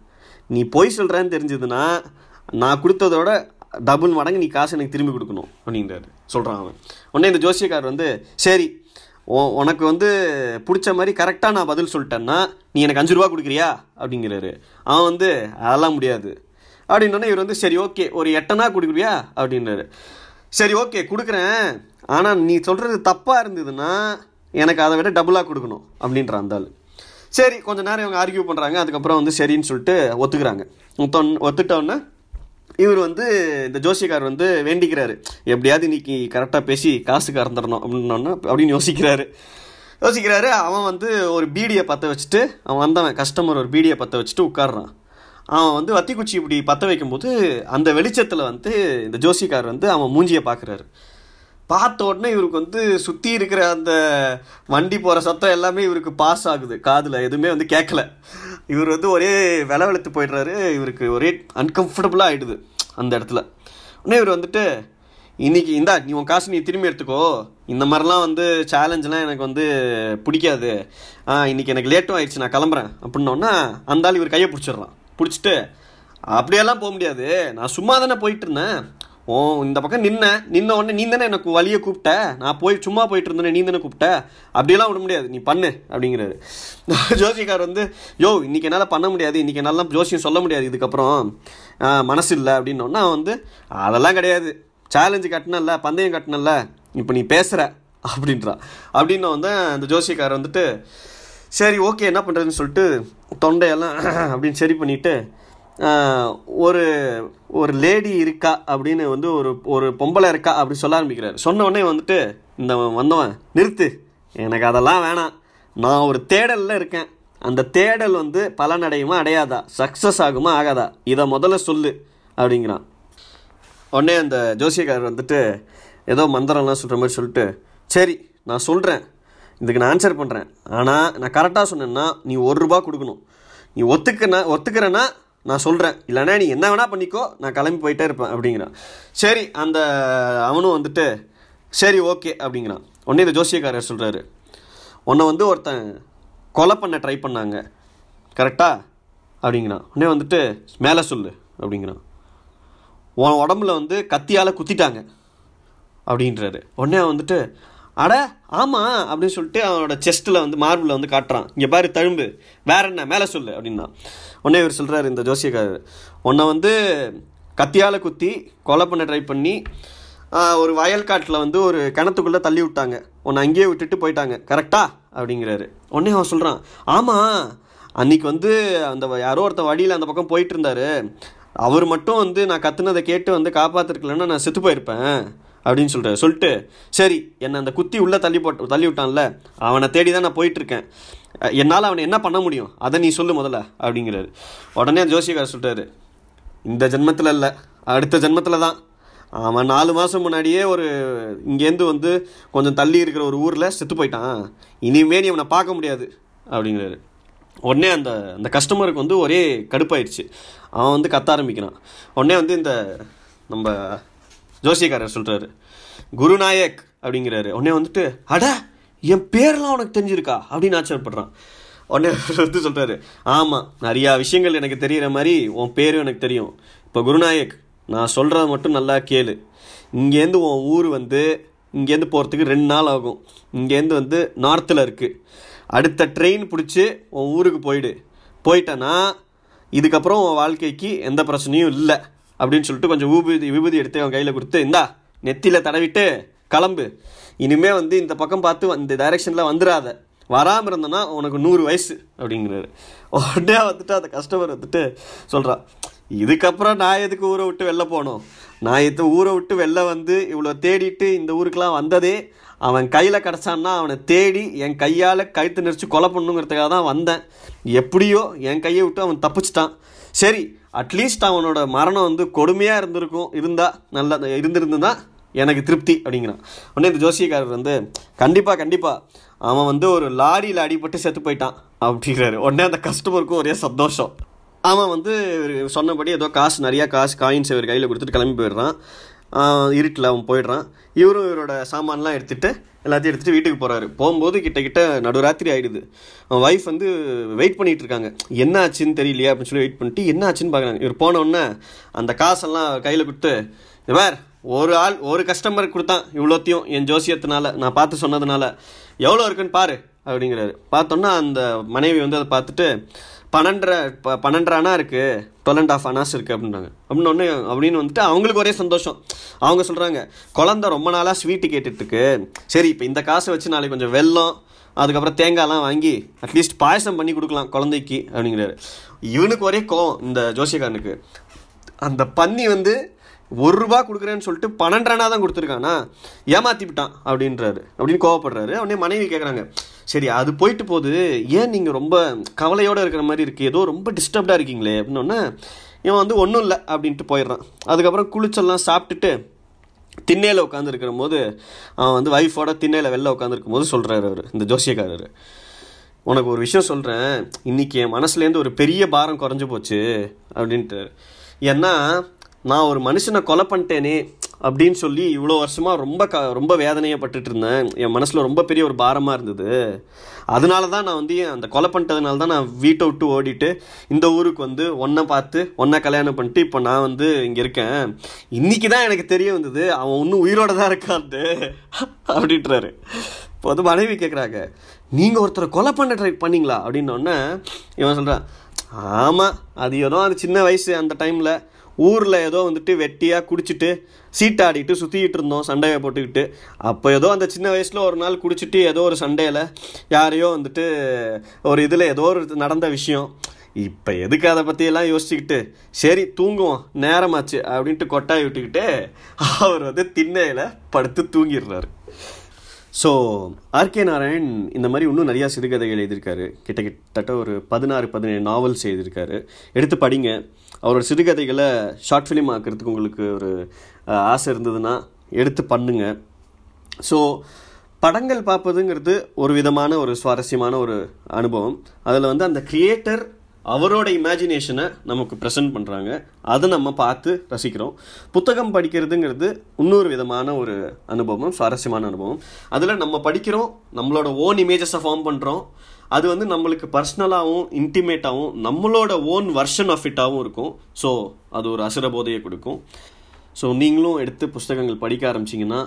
S1: நீ பொய் சொல்கிறேன்னு தெரிஞ்சதுன்னா நான் கொடுத்ததோட டபுள் மடங்கு நீ காசு எனக்கு திரும்பி கொடுக்கணும் அப்படின்றாரு. சொல்கிறான் அவன். உடனே இந்த ஜோசியக்காரர் வந்து சரி உனக்கு வந்து பிடிச்ச மாதிரி கரெக்டாக நான் பதில் சொல்லிட்டேன்னா நீ எனக்கு அஞ்சு ரூபா கொடுக்குறியா? அப்படிங்கிறாரு. அவன் வந்து அதெல்லாம் முடியாது. அப்படின்னோடனே இவர் வந்து சரி ஓகே. ஒரு எட்டனா கொடுக்குறியா? அப்படின்னாரு. சரி ஓகே. கொடுக்குறேன். ஆனால் நீ சொல்கிறது தப்பாக இருந்ததுன்னா எனக்கு அதை விட டபுளாக கொடுக்கணும் அப்படின்ற அந்த ஆள். சரி கொஞ்ச நேரம் இவங்க ஆர்கியூ பண்ணுறாங்க அதுக்கப்புறம் வந்து சரின்னு சொல்லிட்டு ஒத்துக்கிறாங்க. ஒத்துட்டோன்னே இவர் வந்து இந்த ஜோசியக்கார் வந்து வேண்டிக்கிறாரு. எப்படியாவது இன்னைக்கு கரெக்டாக பேசி காசு கறந்துடணும் அப்படின்னோடனே அப்படின்னு யோசிக்கிறாரு. யோசிக்கிறாரு அவன் வந்து ஒரு பீடியை பற்ற வச்சுட்டு அவன் வந்தவன் கஸ்டமர் ஒரு பீடியை பற்ற வச்சுட்டு உட்கார்றான். அவன் வந்து வத்திக்குச்சி இப்படி பற்ற வைக்கும்போது அந்த வெளிச்சத்தில் வந்து இந்த ஜோசிக்கார் வந்து அவன் மூஞ்சியை பார்க்குறாரு. பார்த்த உடனே இவருக்கு வந்து சுற்றி இருக்கிற அந்த வண்டி போகிற சத்தம் எல்லாமே இவருக்கு பாஸ் ஆகுது. காதில் எதுவுமே வந்து கேட்கல இவர் வந்து ஒரே வில வெளுத்து போயிடுறாரு. இவருக்கு ஒரே அன்கம்ஃபர்டபுளாக ஆகிடுது அந்த இடத்துல. உடனே இவர் வந்துட்டு இன்றைக்கி இந்தா நீ உன் காசு நீ திரும்பி எடுத்துக்கோ. இந்த மாதிரிலாம் வந்து சேலஞ்செலாம் எனக்கு வந்து பிடிக்காது. ஆ இன்றைக்கி எனக்கு லேட்டும் ஆயிடுச்சு நான் கிளம்புறேன். அப்படின்னோன்னா அந்த ஆள் இவர் கையை பிடிச்சிடுறான். பிடிச்சிட்டு அப்படியெல்லாம் போக முடியாது. நான் சும்மா தானே போயிட்டு இருந்தேன். ஓ இந்த பக்கம் நின்ன. நின்ன உடனே நீ தானே எனக்கு வழியை கூப்பிட்ட? நான் போய் சும்மா போயிட்டு இருந்தேனே நீ தானே கூப்பிட்ட? அப்படியெல்லாம் விட முடியாது. நீ பண்ணு அப்படிங்கிறாரு. ஜோசியக்கார் வந்து யோ இன்னைக்கு என்னால் பண்ண முடியாது. இன்றைக்கி என்னால் ஜோசியம் சொல்ல முடியாது. இதுக்கப்புறம் மனசு இல்லை. அப்படின்னோன்னா வந்து அதெல்லாம் கிடையாது. சேலஞ்சு கட்டினல்ல பந்தயம் கட்டினல்ல. இப்போ நீ பேசுகிற அப்படின்றா. அப்படின்னு வந்து அந்த ஜோசியக்கார் வந்துட்டு சரி ஓகே என்ன பண்ணுறதுன்னு சொல்லிட்டு தொண்டையெல்லாம் அப்படின்னு சரி பண்ணிவிட்டு ஒரு ஒரு லேடி இருக்கா அப்படின்னு வந்து ஒரு ஒரு பொம்பளை இருக்கா அப்படி சொல்ல ஆரம்பிக்கிறார். சொன்ன உடனே வந்துட்டு இந்த வந்தவன் நிறுத்து. எனக்கு அதெல்லாம் வேணாம். நான் ஒரு தேடலில் இருக்கேன். அந்த தேடல் வந்து பலனடையுமா அடையாதா? சக்ஸஸ் ஆகுமா ஆகாதா? இதை முதல்ல சொல்லு அப்படிங்கிறான். உடனே அந்த ஜோசியக்காரர் வந்துட்டு ஏதோ மந்திரம்லாம் சொல்கிற மாதிரி சொல்லிட்டு சரி நான் சொல்கிறேன் இதுக்கு நான் ஆன்சர் பண்ணுறேன் ஆனால் நான் கரெக்டாக சொன்னேன்னா நீ ஒரு ரூபா கொடுக்கணும். நீ ஒத்துக்கனா ஒத்துக்கிறேன்னா நான் சொல்கிறேன் இல்லைனா நீ என்ன வேணால் பண்ணிக்கோ நான் கிளம்பி போயிட்டே இருப்பேன் அப்படிங்கிறான். சரி அந்த அவனும் வந்துட்டு சரி ஓகே அப்படிங்கிறான். உடனே இந்த ஜோசியக்காரர் சொல்கிறாரு உன்னை வந்து ஒருத்தன் கொலை பண்ண ட்ரை பண்ணாங்க. கரெக்டா அப்படிங்கிறான். உடனே வந்துட்டு மேலே சொல்லு அப்படிங்கிறான். உன் உடம்புல வந்து கத்தியால் குத்திட்டாங்க. அப்படின்றாரு. உடனே வந்துட்டு அட ஆமாம் அப்படின்னு சொல்லிட்டு அவனோட செஸ்ட்டில் வந்து மார்பிளில் வந்து காட்டுறான். இங்கே பாரு தழும்பு. வேற என்ன? மேலே சொல்லு அப்படின்னா. உடனே இவர் சொல்கிறாரு இந்த ஜோசியக்காரர். உன்னை வந்து கத்தியால் குத்தி கொலை பண்ண ட்ரை பண்ணி ஒரு ஒரு வயல்காட்டில் வந்து ஒரு கிணத்துக்குள்ளே தள்ளி விட்டாங்க. உன்னை அங்கேயே விட்டுட்டு போயிட்டாங்க. கரெக்டா? அப்படிங்கிறாரு. உடனே அவன் சொல்கிறான் ஆமாம் அன்றைக்கி வந்து அந்த யாரோ ஒருத்தன் வழியில் அந்த பக்கம் போயிட்டு இருந்தார். அவர் மட்டும் வந்து நான் கத்துனதை கேட்டு வந்து காப்பாற்றிருக்கலன்னா நான் செத்து போயிருப்பேன். அப்படின்னு சொல்கிறார் சொல்லிட்டு சரி என்னை அந்த குத்தி உள்ளே தள்ளி போட்டு தள்ளி விட்டான்ல அவனை தேடி தான் நான் போயிட்டுருக்கேன். என்னால் அவனை என்ன பண்ண முடியும்? அதை நீ சொல்லு முதல்ல அப்படிங்கிறாரு. உடனே ஜோசியக்கார் சொல்கிறாரு இந்த ஜென்மத்தில் இல்லை அடுத்த ஜென்மத்தில் தான். அவன் நாலு மாதம் முன்னாடியே ஒரு இங்கேருந்து வந்து கொஞ்சம் தள்ளி இருக்கிற ஒரு ஊரில் செத்து போயிட்டான். இனிமே நீ அவனை பார்க்க முடியாது அப்படிங்கிறாரு. உடனே அந்த அந்த கஸ்டமருக்கு வந்து ஒரே கடுப்பாயிடுச்சு. அவன் வந்து கத்த ஆரம்பிக்கிறான். உடனே வந்து இந்த நம்ம ஜோசியக்காரர் சொல்கிறாரு குருநாயக் அப்படிங்கிறாரு. உடனே வந்துட்டு அட என் பேரெல்லாம் உனக்கு தெரிஞ்சிருக்கா? அப்படின்னு ஆச்சரியப்படுறான். உடனே வந்து சொல்கிறாரு ஆமாம் நிறையா விஷயங்கள் எனக்கு தெரிகிற மாதிரி உன் பேரும் எனக்கு தெரியும். இப்போ குருநாயக் நான் சொல்கிறத மட்டும் நல்லா கேளு. இங்கேருந்து உன் ஊர் வந்து இங்கேருந்து போகிறதுக்கு ரெண்டு நாள் ஆகும். இங்கேருந்து வந்து நார்த்தில் இருக்குது அடுத்த ட்ரெயின் பிடிச்சி உன் ஊருக்கு போயிடு. போயிட்டேன்னா இதுக்கப்புறம் உன் வாழ்க்கைக்கு எந்த பிரச்சனையும் இல்லை. அப்படின்னு சொல்லிட்டு கொஞ்சம் ஊபூதி விபூதி எடுத்து அவன் கையில் கொடுத்து இந்தா நெத்தியில் தடவிட்டு கிளம்பு. இனிமே வந்து இந்த பக்கம் பார்த்து இந்த டைரெக்ஷனில் வந்துடாத வராமல் இருந்தோன்னா உனக்கு நூறு வயசு அப்படிங்கிறாரு. உடனே வந்துட்டு அந்த கஸ்டமர் வந்துட்டு சொல்கிறான் இதுக்கப்புறம் நான் எதுக்கு ஊரை விட்டு வெளில போகணும்? நான் எது ஊரை விட்டு வெளில வந்து இவ்வளோ தேடிட்டு இந்த ஊருக்கெலாம் வந்ததே அவன் கையில் கிடச்சான்னா அவனை தேடி என் கையால் கழுத்து நெரிச்சு கொலை பண்ணுங்கிறதுக்காக தான் வந்தேன். எப்படியோ என் கையை விட்டு அவன் தப்பிச்சிட்டான். சரி அட்லீஸ்ட் அவனோட மரணம் வந்து கொடுமையாக இருந்திருக்கும் இருந்தால் நல்லா இருந்திருந்துன்னா எனக்கு திருப்தி அப்படிங்கிறான். உடனே இந்த ஜோசியக்காரர் வந்து கண்டிப்பாக கண்டிப்பாக அவன் வந்து ஒரு லாரியில் அடிபட்டு செத்து போயிட்டான் அப்படிங்கிறாரு. உடனே அந்த கஸ்டமருக்கும் ஒரே சந்தோஷம். அவன் வந்து சொன்னபடி ஏதோ காசு நிறையா காசு காயின்ஸ் இவர் கையில் கொடுத்துட்டு கிளம்பி போயிடுறான். இருட்டில் அவன் போயிடுறான். இவரும் இவரோட சாமான்லாம் எடுத்துகிட்டு எல்லாத்தையும் எடுத்துகிட்டு வீட்டுக்கு போகிறாரு போகும்போது கிட்ட கிட்ட நடுராத்திரி ஆகிடுது அவன் ஒய்ஃப் வந்து வெயிட் பண்ணிகிட்டு இருக்காங்க. என்ன ஆச்சுன்னு தெரியலையா? அப்படின்னு சொல்லி வெயிட் பண்ணிட்டு என்ன ஆச்சுன்னு பார்க்குறாங்க. இவர் போனோடனே அந்த காசெல்லாம் கையில் கொடுத்து "இந்த ஒரு ஆள் ஒரு கஸ்டமருக்கு கொடுத்தான் இவ்வளோத்தையும் என் ஜோசியத்தினால. நான் பார்த்து சொன்னதுனால. எவ்வளோ இருக்குன்னு பாரு அப்படிங்கிறாரு. பார்த்தோன்னா அந்த மனைவி வந்து அதை பார்த்துட்டு பன்னெண்டரை ப பன்னெண்டரை அணா இருக்குது டுவெல் அண்ட் ஆஃப் அனாஸ் இருக்குது அப்படின்றாங்க. அப்படின்னு ஒன்று அப்படின்னு வந்துட்டு அவங்களுக்கு ஒரே சந்தோஷம். அவங்க சொல்கிறாங்க குழந்த ரொம்ப நாளாக ஸ்வீட்டு கேட்டுட்ருக்கு சரி இப்போ இந்த காசை வச்சு நாளைக்கு கொஞ்சம் வெல்லம் அதுக்கப்புறம் தேங்காய்லாம் வாங்கி அட்லீஸ்ட் பாயசம் பண்ணி கொடுக்கலாம் குழந்தைக்கு அப்படிங்கிறாரு. இவனுக்கு ஒரே கோவம் இந்த ஜோசியக்காரனுக்கு. அந்த பன்னி வந்து ஒரு ரூபா கொடுக்குறேன்னு சொல்லிட்டு பன்னெண்டரணா தான் கொடுத்துருக்கானா. ஏமாற்றி விட்டான் அப்படின்றாரு. அப்படின்னு கோவப்படுறாரு. உடனே மனைவி கேட்குறாங்க சரி அது போயிட்டு போகுது. ஏன் நீங்கள் ரொம்ப கவலையோடு இருக்கிற மாதிரி இருக்குது ஏதோ ரொம்ப டிஸ்டர்ப்டாக இருக்கீங்களே அப்படின்னோடனே இவன் வந்து ஒன்றும் இல்லை அப்படின்ட்டு போயிடுறான். அதுக்கப்புறம் குளிச்செல்லாம் சாப்பிட்டுட்டு திண்ணையில் உட்காந்துருக்கிற போது அவன் வந்து ஒய்ஃபோட திண்ணையில் வெளில உட்காந்துருக்கும் போது சொல்கிறாரு அவர் இந்த ஜோசியக்காரர். உனக்கு ஒரு விஷயம் சொல்கிறேன் இன்றைக்கி என் மனசுலேருந்து ஒரு பெரிய பாரம் குறைஞ்சு போச்சு. அப்படின்ட்டு ஏன்னா நான் ஒரு மனுஷனை கொலை பண்ணிட்டேனே. அப்படின்னு சொல்லி இவ்வளோ வருஷமாக ரொம்ப க ரொம்ப வேதனையப்பட்டுட்டு இருந்தேன். என் மனசில் ரொம்ப பெரிய ஒரு பாரமாக இருந்தது. அதனால தான் நான் வந்து அந்த கொலை பண்ணிட்டதுனால தான் நான் வீட்டை விட்டு ஓடிட்டு இந்த ஊருக்கு வந்து ஒன்றை பார்த்து ஒன்றை கல்யாணம் பண்ணிட்டு இப்போ நான் வந்து இங்கே இருக்கேன். இன்னைக்கு தான் எனக்கு தெரிய வந்தது அவன் இன்னும் உயிரோட தான் இருக்காது அப்படின்றாரு. இப்போ வந்து மனைவி கேட்குறாங்க நீங்கள் ஒருத்தரை கொலை பண்ண ட்ரை பண்ணீங்களா? அப்படின்னோடனே இவன் சொல்கிறான் ஆமாம் அது ஏதோ அது சின்ன வயசு அந்த டைமில் ஊரில் ஏதோ வந்துட்டு வெட்டியாக குடிச்சிட்டு சீட்டாடிட்டு சுற்றிக்கிட்டு இருந்தோம் சண்டையை போட்டுக்கிட்டு. அப்போ ஏதோ அந்த சின்ன வயசில் ஒரு நாள் குடிச்சிட்டு ஏதோ ஒரு சண்டையில் யாரையோ வந்துட்டு ஒரு இதில் ஏதோ ஒரு நடந்த விஷயம். இப்போ எதுக்கு அதை பற்றியெல்லாம் யோசிச்சுக்கிட்டு சரி தூங்குவோம் நேரமாச்சு அப்படின்ட்டு கொட்டாய் விட்டுக்கிட்டு அவர் வந்து திண்ணையில் படுத்து தூங்கிடுறாரு. ஸோ ஆர்கே நாராயண் இந்த மாதிரி இன்னும் நிறையா சிறுகதைகள் எழுதியிருக்காரு. கிட்ட கிட்டத்தட்ட ஒரு பதினாறு பதினேழு நாவல்ஸ் எழுதியிருக்காரு. எடுத்து படிங்க. அவரோட சிறுகதைகளை ஷார்ட் ஃபிலிம் ஆக்கிறதுக்கு உங்களுக்கு ஒரு ஆசை இருந்ததுன்னா எடுத்து பண்ணுங்க. ஸோ படங்கள் பார்ப்பதுங்கிறது ஒரு விதமான ஒரு சுவாரஸ்யமான ஒரு அனுபவம். அதில் வந்து அந்த கிரியேட்டர் அவரோட இமேஜினேஷனை நமக்கு ப்ரெசென்ட் பண்ணுறாங்க அதை நம்ம பார்த்து ரசிக்கிறோம். புத்தகம் படிக்கிறதுங்கிறது இன்னொரு விதமான ஒரு அனுபவம் சுவாரஸ்யமான அனுபவம். அதில் நம்ம படிக்கிறோம் நம்மளோட ஓன் இமேஜஸை ஃபார்ம் பண்ணுறோம் அது வந்து நம்மளுக்கு பர்சனலாகவும் இன்டிமேட்டாகவும் நம்மளோட ஓன் வெர்ஷன் ஆஃப் இட்டாகவும் இருக்கும். ஸோ அது ஒரு அசுரபோதையை கொடுக்கும். ஸோ நீங்களும் எடுத்து புஸ்தகங்கள் படிக்க ஆரம்பிச்சிங்கன்னா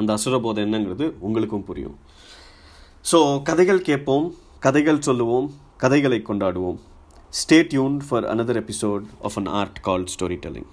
S1: அந்த அசுரபோதை என்னங்கிறது உங்களுக்கும் புரியும். ஸோ கதைகள் கேட்போம் கதைகள் சொல்லுவோம் கதைகளை கொண்டாடுவோம். Stay tuned for another episode of an art called storytelling.